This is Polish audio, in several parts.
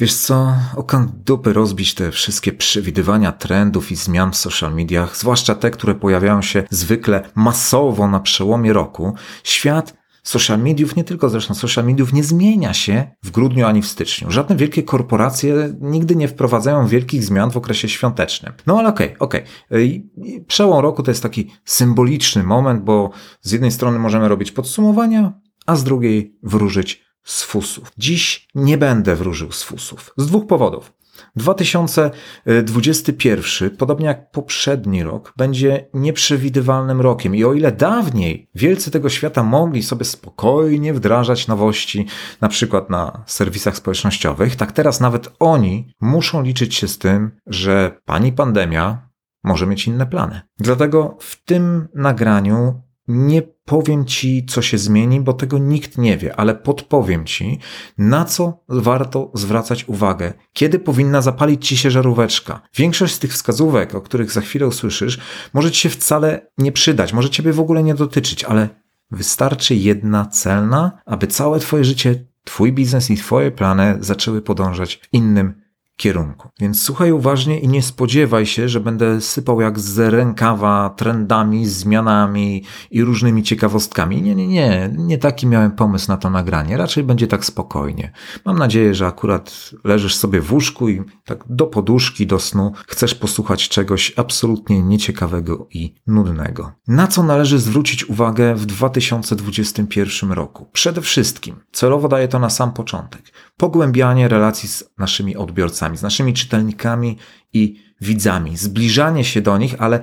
Wiesz co, okant dupy rozbić te wszystkie przewidywania trendów i zmian w social mediach, zwłaszcza te, które pojawiają się zwykle masowo na przełomie roku. Świat social mediów, nie tylko zresztą social mediów, nie zmienia się w grudniu ani w styczniu. Żadne wielkie korporacje nigdy nie wprowadzają wielkich zmian w okresie świątecznym. No ale okej, okay, okej. Okay. Przełom roku to jest taki symboliczny moment, bo z jednej strony możemy robić podsumowania, a z drugiej wróżyć z fusów. Dziś nie będę wróżył z fusów. Z dwóch powodów. 2021, podobnie jak poprzedni rok, będzie nieprzewidywalnym rokiem. I o ile dawniej wielcy tego świata mogli sobie spokojnie wdrażać nowości, na przykład na serwisach społecznościowych, tak teraz nawet oni muszą liczyć się z tym, że pani pandemia może mieć inne plany. Dlatego w tym nagraniu nie powiem ci, co się zmieni, bo tego nikt nie wie, ale podpowiem ci, na co warto zwracać uwagę, kiedy powinna zapalić ci się żaróweczka. Większość z tych wskazówek, o których za chwilę usłyszysz, może ci się wcale nie przydać, może ciebie w ogóle nie dotyczyć, ale wystarczy jedna celna, aby całe twoje życie, twój biznes i twoje plany zaczęły podążać innym kierunku. Więc słuchaj uważnie i nie spodziewaj się, że będę sypał jak z rękawa trendami, zmianami i różnymi ciekawostkami. Nie, nie, nie. Nie taki miałem pomysł na to nagranie. Raczej będzie tak spokojnie. Mam nadzieję, że akurat leżysz sobie w łóżku i tak do poduszki, do snu chcesz posłuchać czegoś absolutnie nieciekawego i nudnego. Na co należy zwrócić uwagę w 2021 roku? Przede wszystkim, celowo daję to na sam początek, pogłębianie relacji z naszymi odbiorcami z naszymi czytelnikami i widzami, zbliżanie się do nich, ale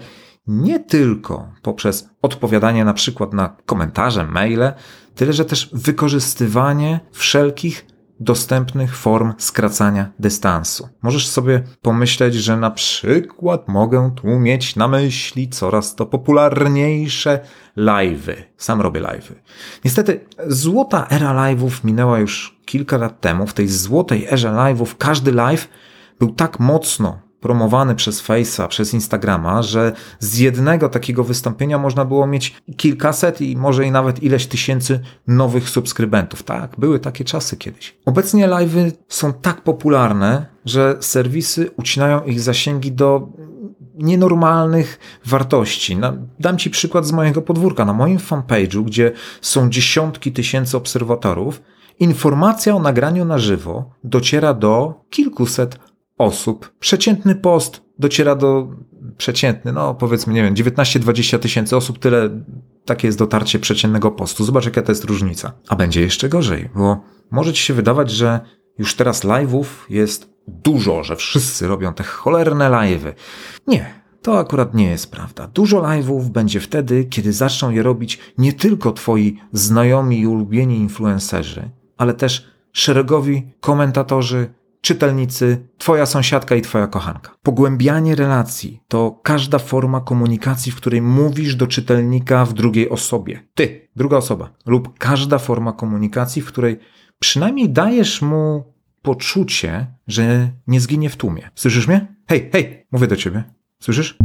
nie tylko poprzez odpowiadanie na przykład na komentarze, maile, tyle że też wykorzystywanie wszelkich dostępnych form skracania dystansu. Możesz sobie pomyśleć, że na przykład mogę tu mieć na myśli coraz to popularniejsze live'y. Sam robię live'y. Niestety, złota era live'ów minęła już kilka lat temu. W tej złotej erze live'ów każdy live był tak mocno promowany przez Face'a, przez Instagrama, że z jednego takiego wystąpienia można było mieć kilkaset i może i nawet ileś tysięcy nowych subskrybentów. Tak, były takie czasy kiedyś. Obecnie live'y są tak popularne, że serwisy ucinają ich zasięgi do nienormalnych wartości. Dam Ci przykład z mojego podwórka. Na moim fanpage'u, gdzie są dziesiątki tysięcy obserwatorów, informacja o nagraniu na żywo dociera do kilkuset osób. Przeciętny post dociera do przeciętny, no powiedzmy, nie wiem, 19-20 tysięcy osób, tyle takie jest dotarcie przeciętnego postu. Zobacz, jaka to jest różnica. A będzie jeszcze gorzej, bo może ci się wydawać, że już teraz live'ów jest dużo, że wszyscy robią te cholerne live'y. Nie. To akurat nie jest prawda. Dużo live'ów będzie wtedy, kiedy zaczną je robić nie tylko twoi znajomi i ulubieni influencerzy, ale też szeregowi komentatorzy, czytelnicy, twoja sąsiadka i twoja kochanka. Pogłębianie relacji to każda forma komunikacji, w której mówisz do czytelnika w drugiej osobie. Ty, druga osoba. Lub każda forma komunikacji, w której przynajmniej dajesz mu poczucie, że nie zginie w tłumie. Słyszysz mnie? Hej, hej, mówię do ciebie. Słyszysz?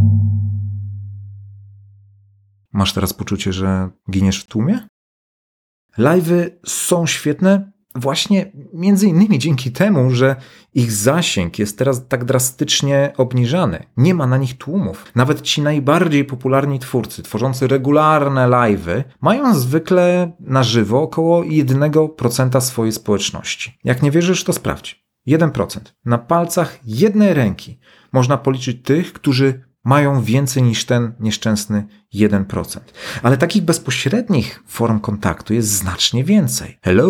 Masz teraz poczucie, że giniesz w tłumie? Live'y są świetne, właśnie między innymi dzięki temu, że ich zasięg jest teraz tak drastycznie obniżany. Nie ma na nich tłumów. Nawet ci najbardziej popularni twórcy, tworzący regularne live'y, mają zwykle na żywo około 1% swojej społeczności. Jak nie wierzysz, to sprawdź. 1%. Na palcach jednej ręki można policzyć tych, którzy mają więcej niż ten nieszczęsny 1%. Ale takich bezpośrednich form kontaktu jest znacznie więcej. Hello,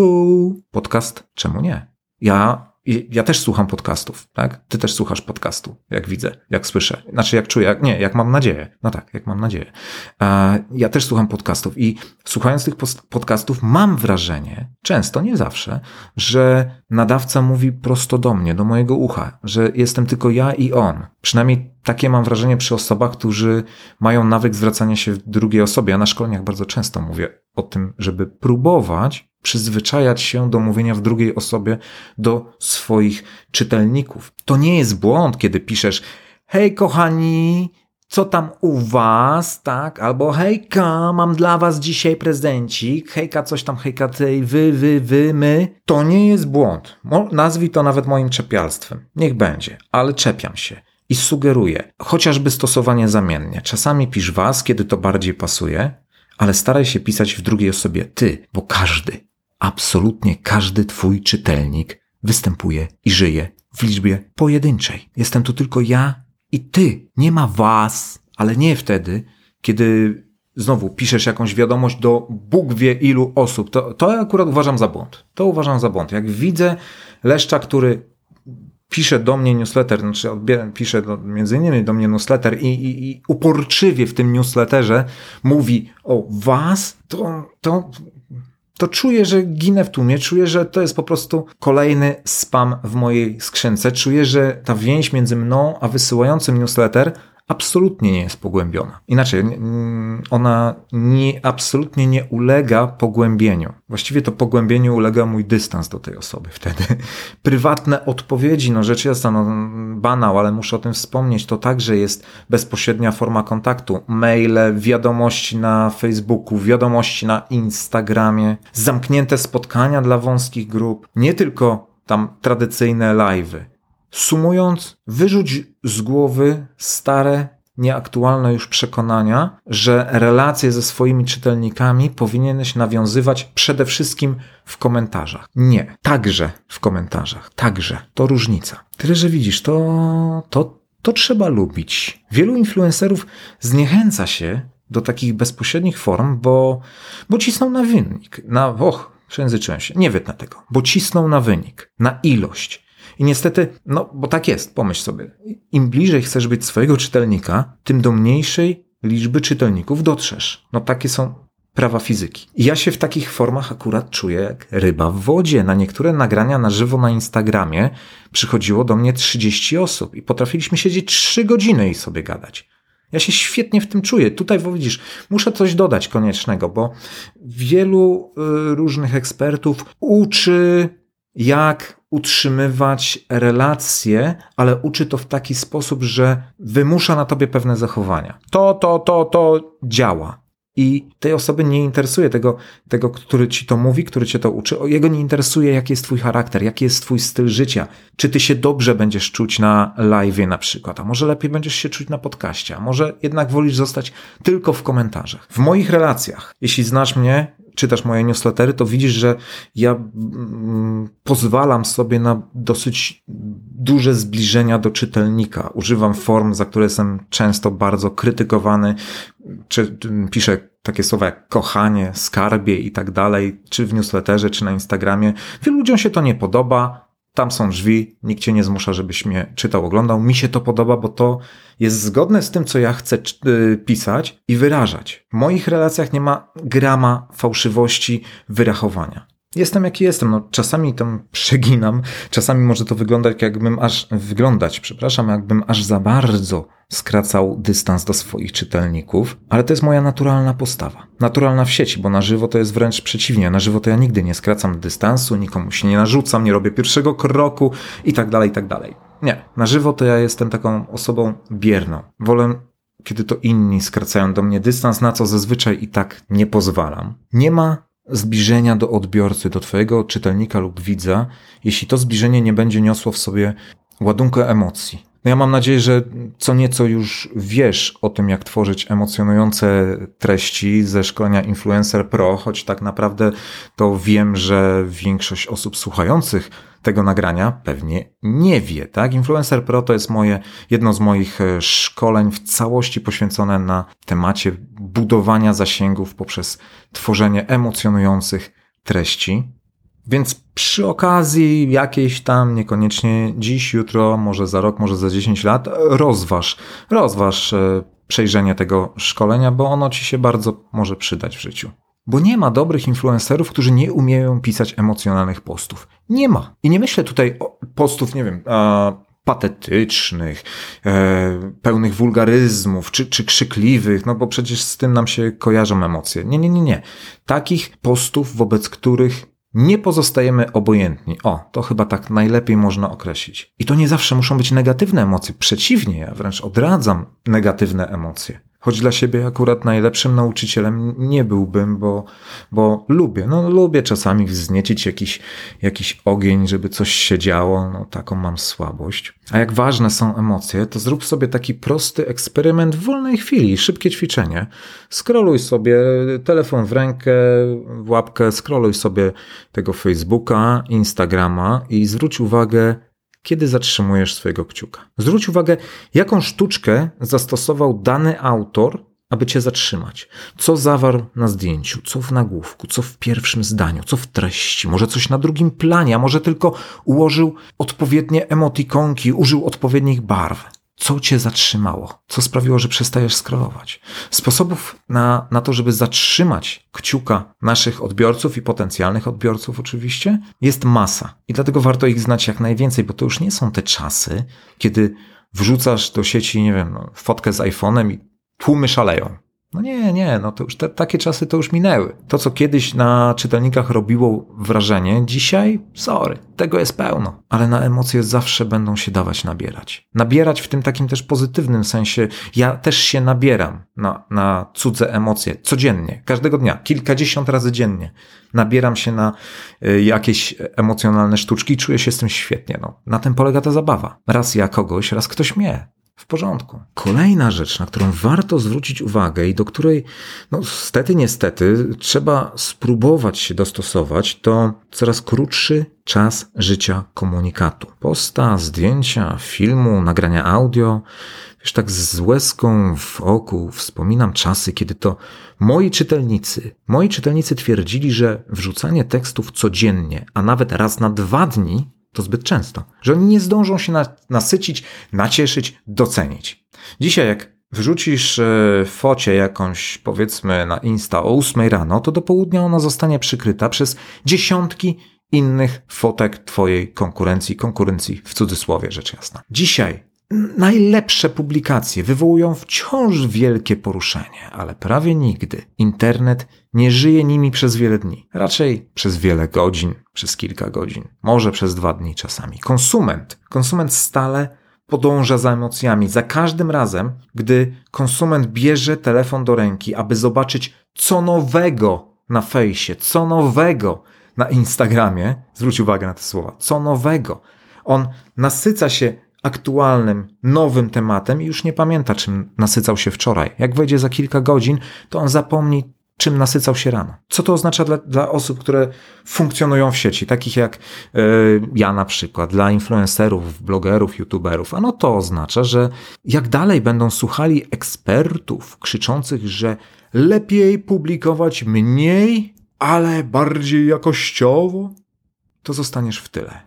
podcast, czemu nie? Ja ja też słucham podcastów, tak? Ty też słuchasz podcastu, jak widzę, jak słyszę. Znaczy, jak czuję, jak, nie, jak mam nadzieję. No tak, jak mam nadzieję. Ja też słucham podcastów i słuchając tych podcastów mam wrażenie, często, nie zawsze, że nadawca mówi prosto do mnie, do mojego ucha, że jestem tylko ja i on. Przynajmniej takie mam wrażenie przy osobach, którzy mają nawyk zwracania się w drugiej osobie. Ja na szkoleniach bardzo często mówię o tym, żeby próbować przyzwyczajać się do mówienia w drugiej osobie do swoich czytelników. To nie jest błąd, kiedy piszesz: Hej, kochani, co tam u was, tak? Albo hejka, mam dla was dzisiaj prezencik, hejka, coś tam, hejka, tej, wy, wy, wy, my. To nie jest błąd. Nazwij to nawet moim czepialstwem. Niech będzie, ale czepiam się i sugeruję, chociażby stosowanie zamiennie. Czasami pisz was, kiedy to bardziej pasuje, ale staraj się pisać w drugiej osobie ty, bo każdy, absolutnie każdy twój czytelnik występuje i żyje w liczbie pojedynczej. Jestem tu tylko ja i ty. Nie ma was, ale nie wtedy, kiedy znowu piszesz jakąś wiadomość do Bóg wie ilu osób. To, to akurat uważam za błąd. To uważam za błąd. Jak widzę leszcza, który pisze do mnie newsletter, znaczy odbieram, pisze do, między innymi do mnie newsletter i, i, i uporczywie w tym newsletterze mówi o was, to, to, to czuję, że ginę w tłumie, czuję, że to jest po prostu kolejny spam w mojej skrzynce, czuję, że ta więź między mną a wysyłającym newsletter absolutnie nie jest pogłębiona. Inaczej, ona nie, absolutnie nie ulega pogłębieniu. Właściwie to pogłębieniu ulega mój dystans do tej osoby wtedy. Prywatne odpowiedzi, no rzecz jasna, no banał, ale muszę o tym wspomnieć, to także jest bezpośrednia forma kontaktu. Maile, wiadomości na Facebooku, wiadomości na Instagramie, zamknięte spotkania dla wąskich grup, nie tylko tam tradycyjne live'y. Sumując, wyrzuć z głowy stare, nieaktualne już przekonania, że relacje ze swoimi czytelnikami powinieneś nawiązywać przede wszystkim w komentarzach. Nie, także w komentarzach, także. To różnica. Tyle, że widzisz, to, to, to trzeba lubić. Wielu influencerów zniechęca się do takich bezpośrednich form, bo, bo cisną na wynik, na, och, przejęzyczyłem się, nie wytnę tego, bo cisną na wynik, na ilość. I niestety, no bo tak jest, pomyśl sobie, im bliżej chcesz być swojego czytelnika, tym do mniejszej liczby czytelników dotrzesz. No takie są prawa fizyki. I ja się w takich formach akurat czuję jak ryba w wodzie. Na niektóre nagrania na żywo na Instagramie przychodziło do mnie 30 osób i potrafiliśmy siedzieć 3 godziny i sobie gadać. Ja się świetnie w tym czuję. Tutaj, widzisz, muszę coś dodać koniecznego, bo wielu y, różnych ekspertów uczy, jak utrzymywać relacje, ale uczy to w taki sposób, że wymusza na tobie pewne zachowania. To, to, to, to działa. I tej osoby nie interesuje tego, tego, który ci to mówi, który cię to uczy. Jego nie interesuje, jaki jest twój charakter, jaki jest twój styl życia. Czy ty się dobrze będziesz czuć na live na przykład, a może lepiej będziesz się czuć na podcaście, a może jednak wolisz zostać tylko w komentarzach. W moich relacjach, jeśli znasz mnie, czytasz moje newslettery, to widzisz, że ja mm, pozwalam sobie na dosyć duże zbliżenia do czytelnika. Używam form, za które jestem często bardzo krytykowany, czy piszę takie słowa jak kochanie, skarbie i tak dalej, czy w newsletterze, czy na Instagramie. Wielu ludziom się to nie podoba, tam są drzwi, nikt cię nie zmusza, żebyś mnie czytał, oglądał. Mi się to podoba, bo to jest zgodne z tym, co ja chcę y, pisać i wyrażać. W moich relacjach nie ma grama fałszywości, wyrachowania. Jestem jaki jestem, no czasami tam przeginam, czasami może to wyglądać jakbym aż, wyglądać, przepraszam, jakbym aż za bardzo skracał dystans do swoich czytelników, ale to jest moja naturalna postawa. Naturalna w sieci, bo na żywo to jest wręcz przeciwnie. Na żywo to ja nigdy nie skracam dystansu, nikomu się nie narzucam, nie robię pierwszego kroku i tak dalej, i tak dalej. Nie, na żywo to ja jestem taką osobą bierną. Wolę kiedy to inni skracają do mnie dystans, na co zazwyczaj i tak nie pozwalam. Nie ma zbliżenia do odbiorcy, do Twojego czytelnika lub widza, jeśli to zbliżenie nie będzie niosło w sobie ładunku emocji. No ja mam nadzieję, że co nieco już wiesz o tym, jak tworzyć emocjonujące treści ze szkolenia Influencer Pro, choć tak naprawdę to wiem, że większość osób słuchających tego nagrania pewnie nie wie, tak? Influencer Pro to jest moje, jedno z moich e, szkoleń w całości poświęcone na temacie budowania zasięgów poprzez tworzenie emocjonujących treści. Więc przy okazji jakiejś tam, niekoniecznie dziś, jutro, może za rok, może za 10 lat, rozważ, rozważ e, przejrzenie tego szkolenia, bo ono ci się bardzo może przydać w życiu. Bo nie ma dobrych influencerów, którzy nie umieją pisać emocjonalnych postów. Nie ma. I nie myślę tutaj o postów, nie wiem, patetycznych, e, pełnych wulgaryzmów, czy, czy krzykliwych, no bo przecież z tym nam się kojarzą emocje. Nie, nie, nie, nie. Takich postów, wobec których Nie pozostajemy obojętni. O, to chyba tak najlepiej można określić. I to nie zawsze muszą być negatywne emocje. Przeciwnie, ja wręcz odradzam negatywne emocje. Choć dla siebie akurat najlepszym nauczycielem nie byłbym, bo, bo lubię, no lubię czasami wzniecić jakiś, jakiś ogień, żeby coś się działo, no taką mam słabość. A jak ważne są emocje, to zrób sobie taki prosty eksperyment w wolnej chwili, szybkie ćwiczenie. Skroluj sobie telefon w rękę, w łapkę, skroluj sobie tego Facebooka, Instagrama i zwróć uwagę, kiedy zatrzymujesz swojego kciuka. Zwróć uwagę, jaką sztuczkę zastosował dany autor, aby cię zatrzymać. Co zawarł na zdjęciu, co w nagłówku, co w pierwszym zdaniu, co w treści, może coś na drugim planie, a może tylko ułożył odpowiednie emotikonki, użył odpowiednich barw. Co cię zatrzymało? Co sprawiło, że przestajesz scrollować? Sposobów na, na to, żeby zatrzymać kciuka naszych odbiorców i potencjalnych odbiorców, oczywiście, jest masa. I dlatego warto ich znać jak najwięcej, bo to już nie są te czasy, kiedy wrzucasz do sieci, nie wiem, no, fotkę z iPhone'em i tłumy szaleją. No nie, nie, no to już te, takie czasy to już minęły. To, co kiedyś na czytelnikach robiło wrażenie, dzisiaj, sorry, tego jest pełno. Ale na emocje zawsze będą się dawać nabierać. Nabierać w tym takim też pozytywnym sensie. Ja też się nabieram na, na cudze emocje codziennie, każdego dnia, kilkadziesiąt razy dziennie. Nabieram się na y, jakieś emocjonalne sztuczki i czuję się z tym świetnie. No, na tym polega ta zabawa. Raz ja kogoś, raz ktoś mnie porządku. Kolejna rzecz, na którą warto zwrócić uwagę i do której, no stety, niestety, trzeba spróbować się dostosować, to coraz krótszy czas życia komunikatu. Posta, zdjęcia, filmu, nagrania audio. Wiesz, tak z łezką w oku wspominam czasy, kiedy to moi czytelnicy, moi czytelnicy twierdzili, że wrzucanie tekstów codziennie, a nawet raz na dwa dni to zbyt często, że oni nie zdążą się nasycić, nacieszyć, docenić. Dzisiaj, jak wrzucisz e, focie jakąś, powiedzmy, na Insta o 8 rano, to do południa ona zostanie przykryta przez dziesiątki innych fotek Twojej konkurencji, konkurencji w cudzysłowie, rzecz jasna. Dzisiaj Najlepsze publikacje wywołują wciąż wielkie poruszenie, ale prawie nigdy internet nie żyje nimi przez wiele dni. Raczej przez wiele godzin, przez kilka godzin, może przez dwa dni czasami. Konsument, konsument stale podąża za emocjami. Za każdym razem, gdy konsument bierze telefon do ręki, aby zobaczyć co nowego na fejsie, co nowego na Instagramie, zwróć uwagę na te słowa, co nowego. On nasyca się aktualnym, nowym tematem i już nie pamięta, czym nasycał się wczoraj. Jak wejdzie za kilka godzin, to on zapomni, czym nasycał się rano. Co to oznacza dla, dla osób, które funkcjonują w sieci, takich jak yy, ja na przykład, dla influencerów, blogerów, youtuberów? Ano to oznacza, że jak dalej będą słuchali ekspertów krzyczących, że lepiej publikować mniej, ale bardziej jakościowo, to zostaniesz w tyle.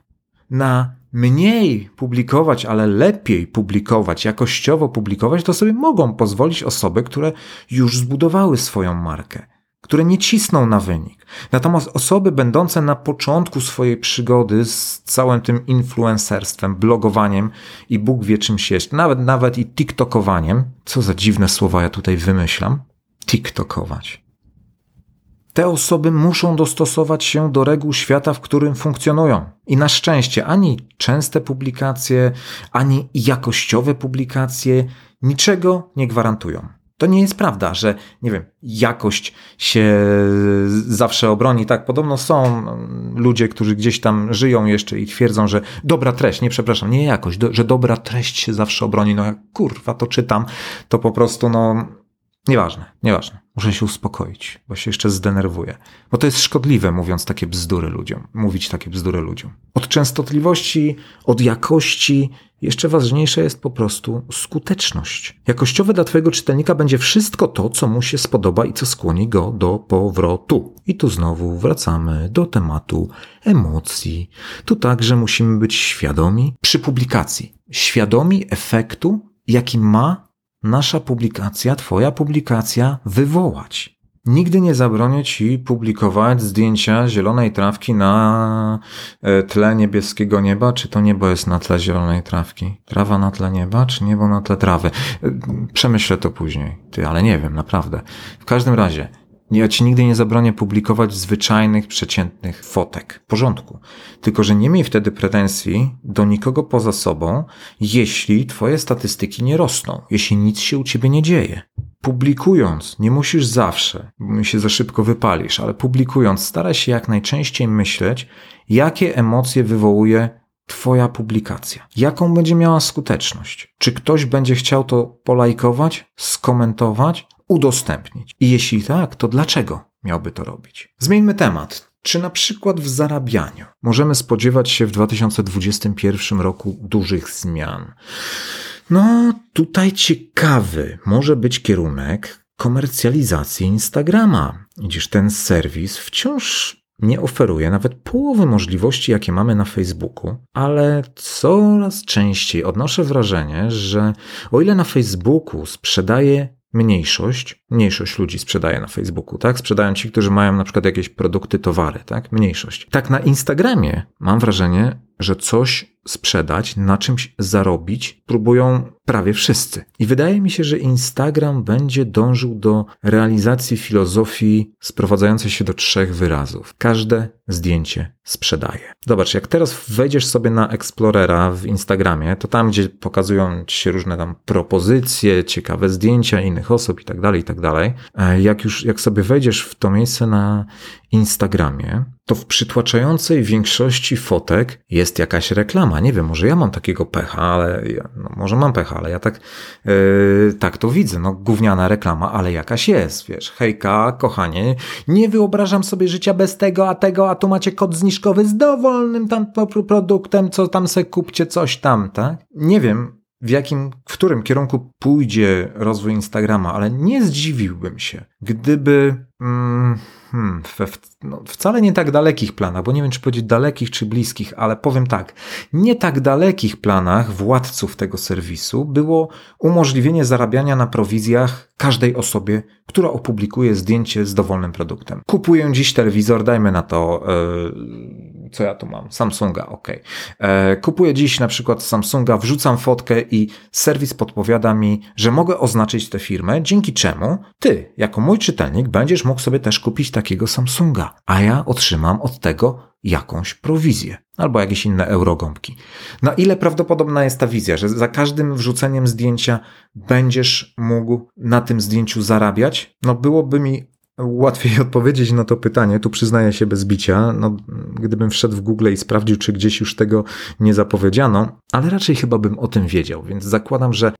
Na mniej publikować, ale lepiej publikować, jakościowo publikować, to sobie mogą pozwolić osoby, które już zbudowały swoją markę, które nie cisną na wynik. Natomiast osoby będące na początku swojej przygody z całym tym influencerstwem, blogowaniem i Bóg wie czymś jeszcze, nawet, nawet i tiktokowaniem, co za dziwne słowa ja tutaj wymyślam, tiktokować. Te osoby muszą dostosować się do reguł świata, w którym funkcjonują. I na szczęście ani częste publikacje, ani jakościowe publikacje niczego nie gwarantują. To nie jest prawda, że, nie wiem, jakość się zawsze obroni. Tak, podobno są ludzie, którzy gdzieś tam żyją jeszcze i twierdzą, że dobra treść, nie przepraszam, nie jakość, do, że dobra treść się zawsze obroni. No jak kurwa to czytam, to po prostu, no, Nieważne, nieważne. Muszę się uspokoić, bo się jeszcze zdenerwuję. Bo to jest szkodliwe, mówiąc takie bzdury ludziom, mówić takie bzdury ludziom. Od częstotliwości, od jakości, jeszcze ważniejsza jest po prostu skuteczność. Jakościowe dla Twojego czytelnika będzie wszystko to, co mu się spodoba i co skłoni go do powrotu. I tu znowu wracamy do tematu emocji. Tu także musimy być świadomi przy publikacji. Świadomi efektu, jaki ma nasza publikacja, Twoja publikacja wywołać. Nigdy nie zabronię Ci publikować zdjęcia zielonej trawki na e, tle niebieskiego nieba, czy to niebo jest na tle zielonej trawki. Trawa na tle nieba, czy niebo na tle trawy. E, przemyślę to później. Ty, ale nie wiem, naprawdę. W każdym razie, Ja ci nigdy nie zabronię publikować zwyczajnych, przeciętnych fotek. W porządku. Tylko, że nie miej wtedy pretensji do nikogo poza sobą, jeśli twoje statystyki nie rosną, jeśli nic się u ciebie nie dzieje. Publikując, nie musisz zawsze, bo się za szybko wypalisz, ale publikując, staraj się jak najczęściej myśleć, jakie emocje wywołuje Twoja publikacja. Jaką będzie miała skuteczność? Czy ktoś będzie chciał to polajkować, skomentować, udostępnić? I jeśli tak, to dlaczego miałby to robić? Zmieńmy temat. Czy na przykład w zarabianiu możemy spodziewać się w 2021 roku dużych zmian? No, tutaj ciekawy może być kierunek komercjalizacji Instagrama, gdyż ten serwis wciąż nie oferuje nawet połowy możliwości, jakie mamy na Facebooku, ale coraz częściej odnoszę wrażenie, że o ile na Facebooku sprzedaje mniejszość, mniejszość ludzi sprzedaje na Facebooku, tak? Sprzedają ci, którzy mają na przykład jakieś produkty, towary, tak? Mniejszość. Tak na Instagramie mam wrażenie, że coś sprzedać, na czymś zarobić, próbują prawie wszyscy. I wydaje mi się, że Instagram będzie dążył do realizacji filozofii sprowadzającej się do trzech wyrazów. Każde zdjęcie sprzedaje. Zobacz, jak teraz wejdziesz sobie na Explorera w Instagramie, to tam, gdzie pokazują ci się różne tam propozycje, ciekawe zdjęcia innych osób i tak dalej, i tak dalej. E, jak już, jak sobie wejdziesz w to miejsce na Instagramie, to w przytłaczającej większości fotek jest jakaś reklama. Nie wiem, może ja mam takiego pecha, ale ja, no może mam pecha, ale ja tak, yy, tak to widzę. No, gówniana reklama, ale jakaś jest, wiesz. Hejka, kochanie, nie wyobrażam sobie życia bez tego, a tego, a tu macie kod zniżkowy z dowolnym tam produktem, co tam se kupcie coś tam, tak? Nie wiem, w jakim, w którym kierunku pójdzie rozwój Instagrama, ale nie zdziwiłbym się, gdyby. Mm, hmm, we, no, wcale nie tak dalekich planach, bo nie wiem, czy powiedzieć dalekich, czy bliskich, ale powiem tak, nie tak dalekich planach władców tego serwisu było umożliwienie zarabiania na prowizjach każdej osobie, która opublikuje zdjęcie z dowolnym produktem. Kupuję dziś telewizor, dajmy na to. Yy, co ja tu mam? Samsunga, ok. E, kupuję dziś na przykład Samsunga, wrzucam fotkę i serwis podpowiada mi, że mogę oznaczyć tę firmę, dzięki czemu ty, jako mój czytelnik, będziesz mógł sobie też kupić takiego Samsunga, a ja otrzymam od tego jakąś prowizję albo jakieś inne eurogąbki. Na ile prawdopodobna jest ta wizja, że za każdym wrzuceniem zdjęcia będziesz mógł na tym zdjęciu zarabiać? No byłoby mi łatwiej odpowiedzieć na to pytanie, tu przyznaję się bez bicia, no, gdybym wszedł w Google i sprawdził, czy gdzieś już tego nie zapowiedziano, ale raczej chyba bym o tym wiedział, więc zakładam, że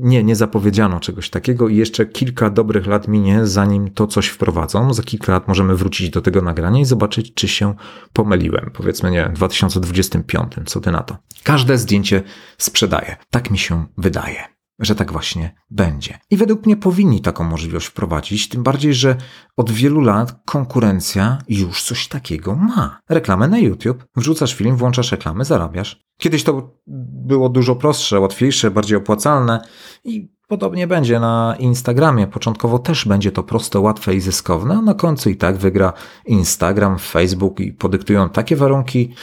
nie, nie zapowiedziano czegoś takiego i jeszcze kilka dobrych lat minie, zanim to coś wprowadzą. Za kilka lat możemy wrócić do tego nagrania i zobaczyć, czy się pomyliłem. Powiedzmy, nie, w 2025, co ty na to? Każde zdjęcie sprzedaje. Tak mi się wydaje że tak właśnie będzie. I według mnie powinni taką możliwość wprowadzić, tym bardziej, że od wielu lat konkurencja już coś takiego ma. Reklamę na YouTube, wrzucasz film, włączasz reklamę, zarabiasz. Kiedyś to było dużo prostsze, łatwiejsze, bardziej opłacalne i podobnie będzie na Instagramie. Początkowo też będzie to proste, łatwe i zyskowne, a na końcu i tak wygra Instagram, Facebook i podyktują takie warunki,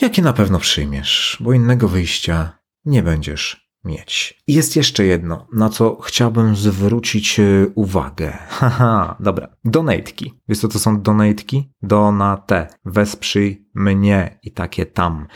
jakie na pewno przyjmiesz, bo innego wyjścia nie będziesz mieć. I jest jeszcze jedno, na co chciałbym zwrócić e, uwagę. Haha, dobra. Donateki. Wiesz co to są donateki? Donate. Wesprzyj mnie i takie tam.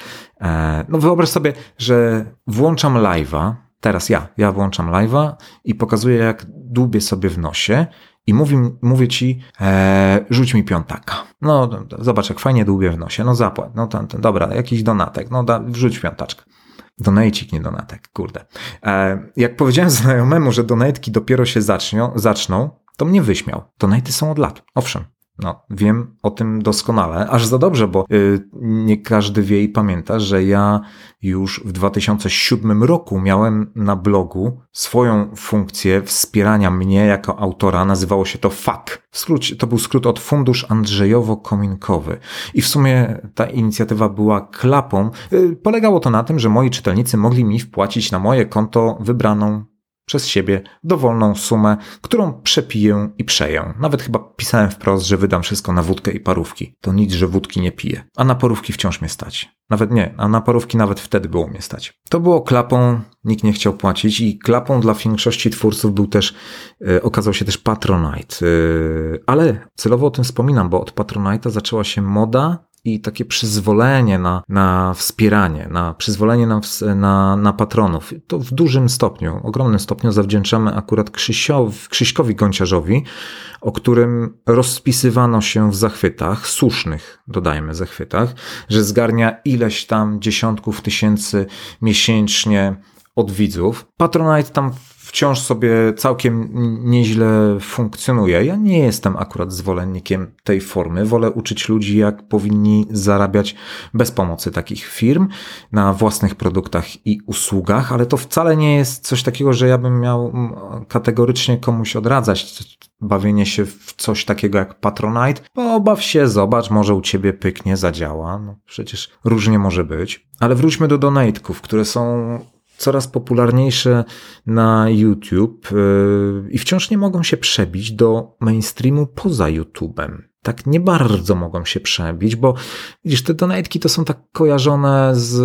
E, no wyobraź sobie, że włączam live'a, teraz ja, ja włączam live'a i pokazuję jak dłubię sobie w nosie i mówi, mówię ci, e, rzuć mi piątaka. No, zobacz, jak fajnie dłubię w nosie. No zapłat. No to, to dobra, jakiś donatek. No da, wrzuć piątaczkę. Donajcik, nie donatek, kurde. E, jak powiedziałem znajomemu, że donatki dopiero się zaczną, zaczną, to mnie wyśmiał. Donaty są od lat. Owszem, no, wiem o tym doskonale, aż za dobrze, bo yy, nie każdy wie i pamięta, że ja już w 2007 roku miałem na blogu swoją funkcję wspierania mnie jako autora. Nazywało się to FAK. W skrócie, to był skrót od Fundusz Andrzejowo-Kominkowy. I w sumie ta inicjatywa była klapą. Yy, polegało to na tym, że moi czytelnicy mogli mi wpłacić na moje konto wybraną przez siebie dowolną sumę, którą przepiję i przeję. Nawet chyba pisałem wprost, że wydam wszystko na wódkę i parówki. To nic, że wódki nie piję. A na parówki wciąż mnie stać. Nawet nie, a na parówki nawet wtedy było mnie stać. To było klapą, nikt nie chciał płacić i klapą dla większości twórców był też, e, okazał się też Patronite. E, ale celowo o tym wspominam, bo od Patronite'a zaczęła się moda i takie przyzwolenie na, na wspieranie, na przyzwolenie na, na, na patronów. To w dużym stopniu, ogromnym stopniu zawdzięczamy akurat Krzysiowi, Krzyśkowi Gąciarzowi, o którym rozpisywano się w zachwytach, słusznych, dodajmy, zachwytach, że zgarnia ileś tam dziesiątków tysięcy miesięcznie od widzów. Patronite tam wciąż sobie całkiem nieźle funkcjonuje. Ja nie jestem akurat zwolennikiem tej formy. Wolę uczyć ludzi, jak powinni zarabiać bez pomocy takich firm na własnych produktach i usługach, ale to wcale nie jest coś takiego, że ja bym miał kategorycznie komuś odradzać bawienie się w coś takiego jak Patronite, obaw się, zobacz, może u ciebie pyknie, zadziała. No, przecież różnie może być. Ale wróćmy do donate'ków, które są coraz popularniejsze na YouTube yy, i wciąż nie mogą się przebić do mainstreamu poza YouTube'em. Tak nie bardzo mogą się przebić, bo widzisz, te donatki to są tak kojarzone z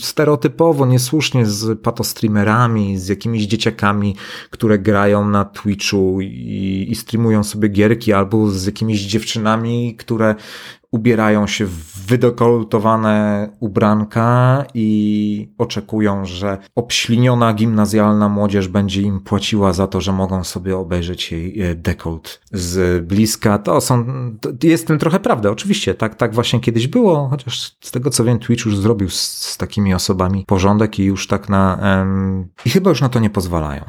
stereotypowo, niesłusznie z patostreamerami, z jakimiś dzieciakami, które grają na Twitchu i, i streamują sobie gierki, albo z jakimiś dziewczynami, które ubierają się w wydekoltowane ubranka i oczekują, że obśliniona gimnazjalna młodzież będzie im płaciła za to, że mogą sobie obejrzeć jej e, dekolt z bliska. To są, to jest w tym trochę prawda, oczywiście, tak, tak właśnie kiedyś było, chociaż z tego co wiem, Twitch już zrobił z, z takimi osobami porządek i już tak na, um, i chyba już na to nie pozwalają.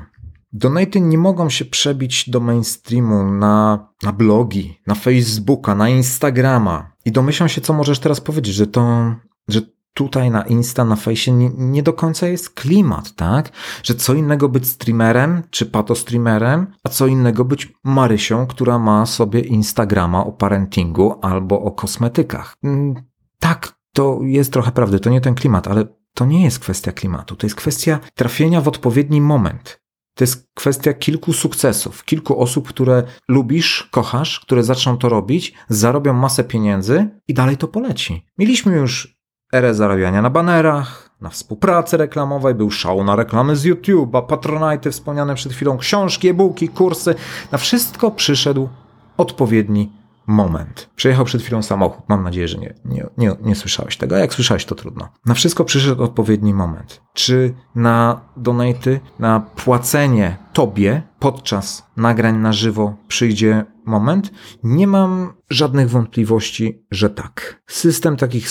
Donaty nie mogą się przebić do mainstreamu na, na blogi, na Facebooka, na Instagrama. I domyślam się, co możesz teraz powiedzieć, że to, że tutaj na Insta, na Fejsie nie, nie, do końca jest klimat, tak? Że co innego być streamerem czy patostreamerem, a co innego być Marysią, która ma sobie Instagrama o parentingu albo o kosmetykach. Mm, tak, to jest trochę prawdy, to nie ten klimat, ale to nie jest kwestia klimatu, to jest kwestia trafienia w odpowiedni moment. To jest kwestia kilku sukcesów, kilku osób, które lubisz, kochasz, które zaczną to robić, zarobią masę pieniędzy i dalej to poleci. Mieliśmy już erę zarabiania na banerach, na współpracy reklamowej, był szał na reklamy z YouTube'a, Patronite wspomniane przed chwilą, książki, e-booki, kursy. Na wszystko przyszedł odpowiedni moment. Przejechał przed chwilą samochód. Mam nadzieję, że nie, nie, nie, nie słyszałeś tego. A jak słyszałeś, to trudno. Na wszystko przyszedł odpowiedni moment. Czy na donaty, na płacenie tobie podczas nagrań na żywo przyjdzie moment? Nie mam żadnych wątpliwości, że tak. System takich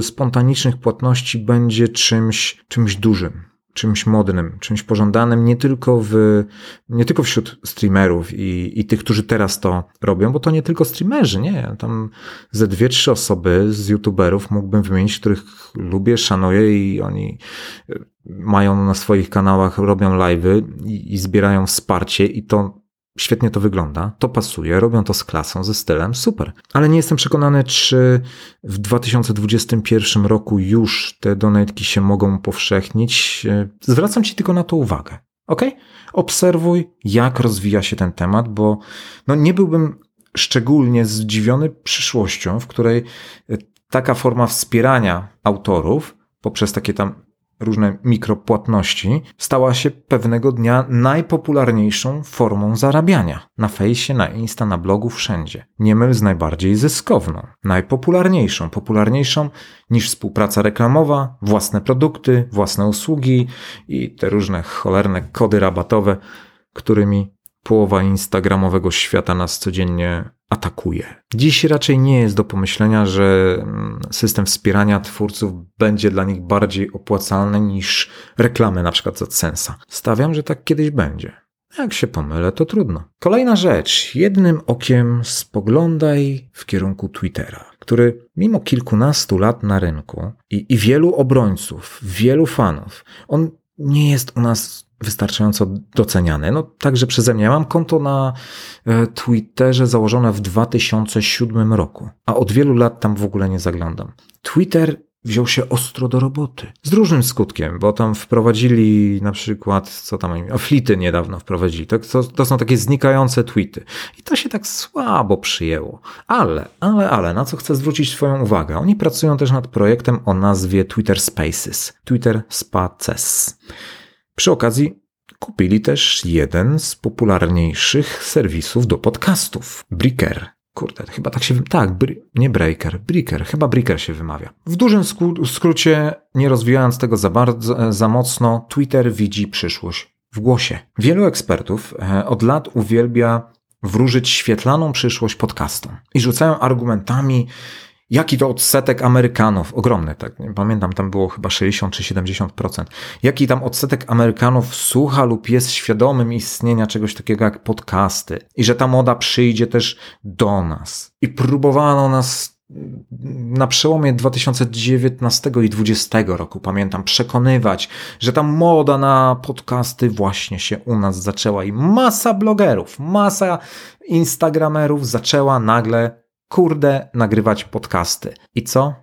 spontanicznych płatności będzie czymś, czymś dużym czymś modnym, czymś pożądanym nie tylko w, nie tylko wśród streamerów i, i tych, którzy teraz to robią, bo to nie tylko streamerzy, nie. Tam ze dwie, trzy osoby z youtuberów mógłbym wymienić, których lubię, szanuję i oni e, mają na swoich kanałach, robią live'y i, i zbierają wsparcie i to Świetnie to wygląda, to pasuje, robią to z klasą, ze stylem, super. Ale nie jestem przekonany, czy w 2021 roku już te donatki się mogą powszechnić. Zwracam Ci tylko na to uwagę. Ok? Obserwuj, jak rozwija się ten temat, bo no nie byłbym szczególnie zdziwiony przyszłością, w której taka forma wspierania autorów poprzez takie tam różne mikropłatności, stała się pewnego dnia najpopularniejszą formą zarabiania. Na fejsie, na Insta, na blogu, wszędzie. Nie myl z najbardziej zyskowną. Najpopularniejszą, popularniejszą niż współpraca reklamowa, własne produkty, własne usługi i te różne cholerne kody rabatowe, którymi połowa instagramowego świata nas codziennie atakuje. Dziś raczej nie jest do pomyślenia, że mm, system wspierania twórców będzie dla nich bardziej opłacalny niż reklamy na przykład z Sensa. Stawiam, że tak kiedyś będzie. Jak się pomylę, to trudno. Kolejna rzecz. Jednym okiem spoglądaj w kierunku Twittera, który mimo kilkunastu lat na rynku i, i wielu obrońców, wielu fanów, on nie jest u nas wystarczająco doceniany. No także przeze mnie. Ja mam konto na e, Twitterze założone w 2007 roku, a od wielu lat tam w ogóle nie zaglądam. Twitter wziął się ostro do roboty. Z różnym skutkiem, bo tam wprowadzili na przykład, co tam, flity niedawno wprowadzili. To, to, to, są takie znikające tweety. I to się tak słabo przyjęło. Ale, ale, ale, na co chcę zwrócić Twoją uwagę? Oni pracują też nad projektem o nazwie Twitter Spaces. Twitter Spaces. Przy okazji kupili też jeden z popularniejszych serwisów do podcastów, Breaker. Kurde, chyba tak się. Tak, nie breaker, breaker, chyba breaker się wymawia. W dużym skrócie, nie rozwijając tego za bardzo, za mocno, Twitter widzi przyszłość w głosie. Wielu ekspertów e, od lat uwielbia wróżyć świetlaną przyszłość podcastom i rzucają argumentami, Jaki to odsetek Amerykanów, ogromny, tak, pamiętam, tam było chyba 60 czy 70%. Jaki tam odsetek Amerykanów słucha lub jest świadomym istnienia czegoś takiego jak podcasty i że ta moda przyjdzie też do nas. I próbowano nas na przełomie 2019 i 2020 roku, pamiętam, przekonywać, że ta moda na podcasty właśnie się u nas zaczęła i masa blogerów, masa instagramerów zaczęła nagle kurde, nagrywać podcasty. I co?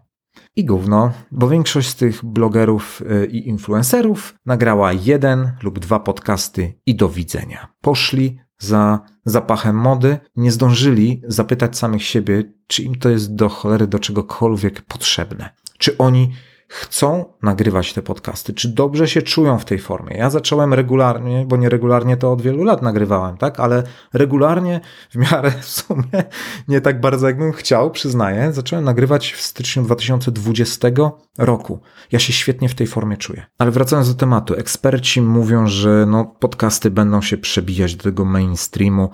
I gówno, bo większość z tych blogerów y, i influencerów nagrała jeden lub dwa podcasty i do widzenia. Poszli za zapachem mody, nie zdążyli zapytać samych siebie, czy im to jest do cholery do czegokolwiek potrzebne. Czy oni chcą nagrywać te podcasty, czy dobrze się czują w tej formie. Ja zacząłem regularnie, bo nie regularnie to od wielu lat nagrywałem, tak, ale regularnie w miarę w sumie nie tak bardzo jakbym chciał, przyznaję, zacząłem nagrywać w styczniu 2020 roku. Ja się świetnie w tej formie czuję. Ale wracając do tematu, eksperci mówią, że no, podcasty będą się przebijać do tego mainstreamu.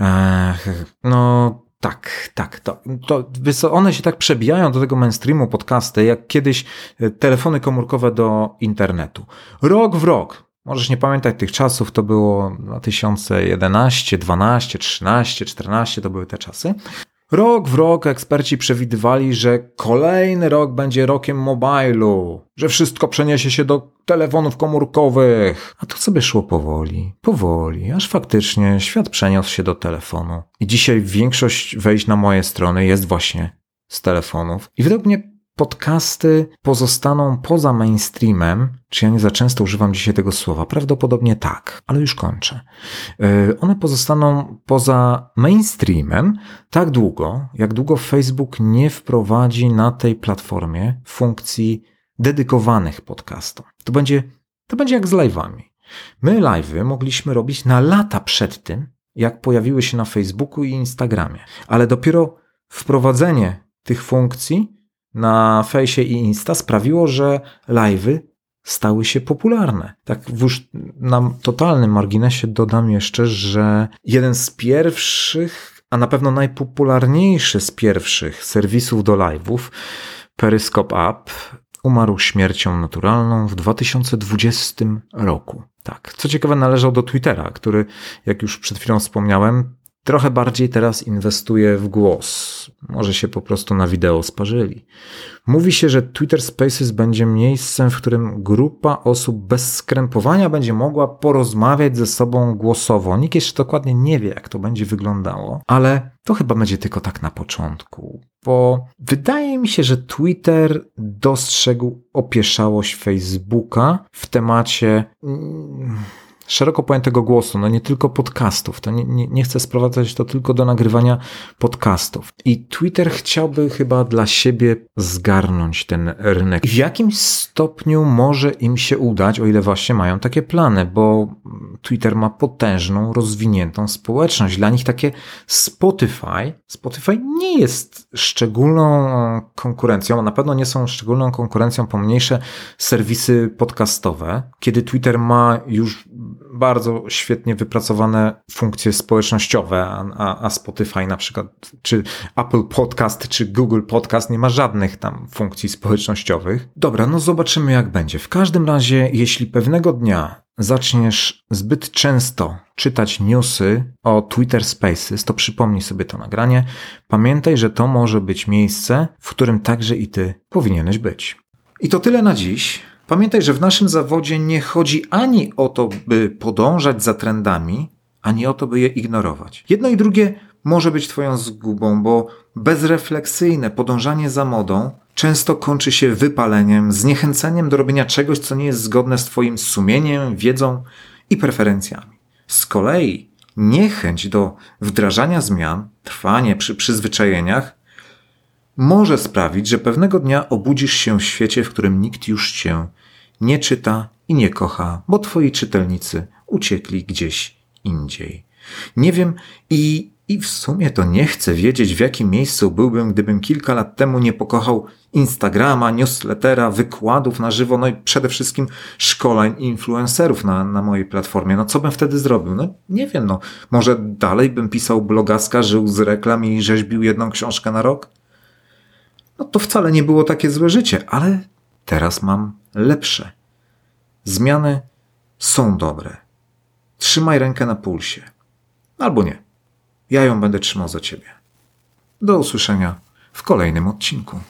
Ech, no, tak, tak. To, to, one się tak przebijają do tego mainstreamu podcasty, jak kiedyś e, telefony komórkowe do internetu. Rok w rok. Możesz nie pamiętać tych czasów, to było 2011, 12, 13, 14, to były te czasy. Rok w rok eksperci przewidywali, że kolejny rok będzie rokiem mobilu, że wszystko przeniesie się do telefonów komórkowych. A to sobie szło powoli, powoli, aż faktycznie świat przeniósł się do telefonu. I dzisiaj większość wejść na moje strony jest właśnie z telefonów. I według mnie podcasty pozostaną poza mainstreamem, czy ja nie za często używam dzisiaj tego słowa? Prawdopodobnie tak, ale już kończę. E, one pozostaną poza mainstreamem tak długo, jak długo Facebook nie wprowadzi na tej platformie funkcji dedykowanych podcastom. To będzie, to będzie jak z live'ami. My live'y mogliśmy robić na lata przed tym, jak pojawiły się na Facebooku i Instagramie, ale dopiero wprowadzenie tych funkcji na fejsie i Insta sprawiło, że live'y stały się popularne. Tak już na totalnym marginesie dodam jeszcze, że jeden z pierwszych, a na pewno najpopularniejszy z pierwszych serwisów do live'ów, Periscope App, umarł śmiercią naturalną w 2020 roku. Tak. Co ciekawe, należał do Twittera, który, jak już przed chwilą wspomniałem, trochę bardziej teraz inwestuje w głos. Może się po prostu na wideo sparzyli. Mówi się, że Twitter Spaces będzie miejscem, w którym grupa osób bez skrępowania będzie mogła porozmawiać ze sobą głosowo. Nikt jeszcze dokładnie nie wie, jak to będzie wyglądało, ale to chyba będzie tylko tak na początku, bo wydaje mi się, że Twitter dostrzegł opieszałość Facebooka w temacie. Szeroko pojętego głosu, no nie tylko podcastów. To nie, nie, nie chcę sprowadzać to tylko do nagrywania podcastów. I Twitter chciałby chyba dla siebie zgarnąć ten rynek. W jakim stopniu może im się udać, o ile właśnie mają takie plany, bo Twitter ma potężną, rozwiniętą społeczność. Dla nich takie Spotify, Spotify nie jest szczególną konkurencją, a na pewno nie są szczególną konkurencją pomniejsze serwisy podcastowe, kiedy Twitter ma już bardzo świetnie wypracowane funkcje społecznościowe, a, a, Spotify na przykład, czy Apple Podcast, czy Google Podcast nie ma żadnych tam funkcji społecznościowych. Dobra, no zobaczymy jak będzie. W każdym razie, jeśli pewnego dnia zaczniesz zbyt często czytać newsy o Twitter Spaces, to przypomnij sobie to nagranie. Pamiętaj, że to może być miejsce, w którym także i ty powinieneś być. I to tyle na dziś. Pamiętaj, że w naszym zawodzie nie chodzi ani o to, by podążać za trendami, ani o to, by je ignorować. Jedno i drugie może być Twoją zgubą, bo bezrefleksyjne podążanie za modą często kończy się wypaleniem, zniechęceniem do robienia czegoś, co nie jest zgodne z Twoim sumieniem, wiedzą i preferencjami. Z kolei niechęć do wdrażania zmian, trwanie przy przyzwyczajeniach może sprawić, że pewnego dnia obudzisz się w świecie, w którym nikt już cię nie czyta i nie kocha, bo twoi czytelnicy uciekli gdzieś indziej. Nie wiem i, i w sumie to nie chcę wiedzieć, w jakim miejscu byłbym, gdybym kilka lat temu nie pokochał Instagrama, newslettera, wykładów na żywo, no i przede wszystkim szkoleń influencerów na, na mojej platformie. No co bym wtedy zrobił? No nie wiem, no może dalej bym pisał blogaska, żył z reklam i rzeźbił jedną książkę na rok? No to wcale nie było takie złe życie, ale teraz mam lepsze. Zmiany są dobre. Trzymaj rękę na pulsie. Albo nie. Ja ją będę trzymał za ciebie. Do usłyszenia w kolejnym odcinku.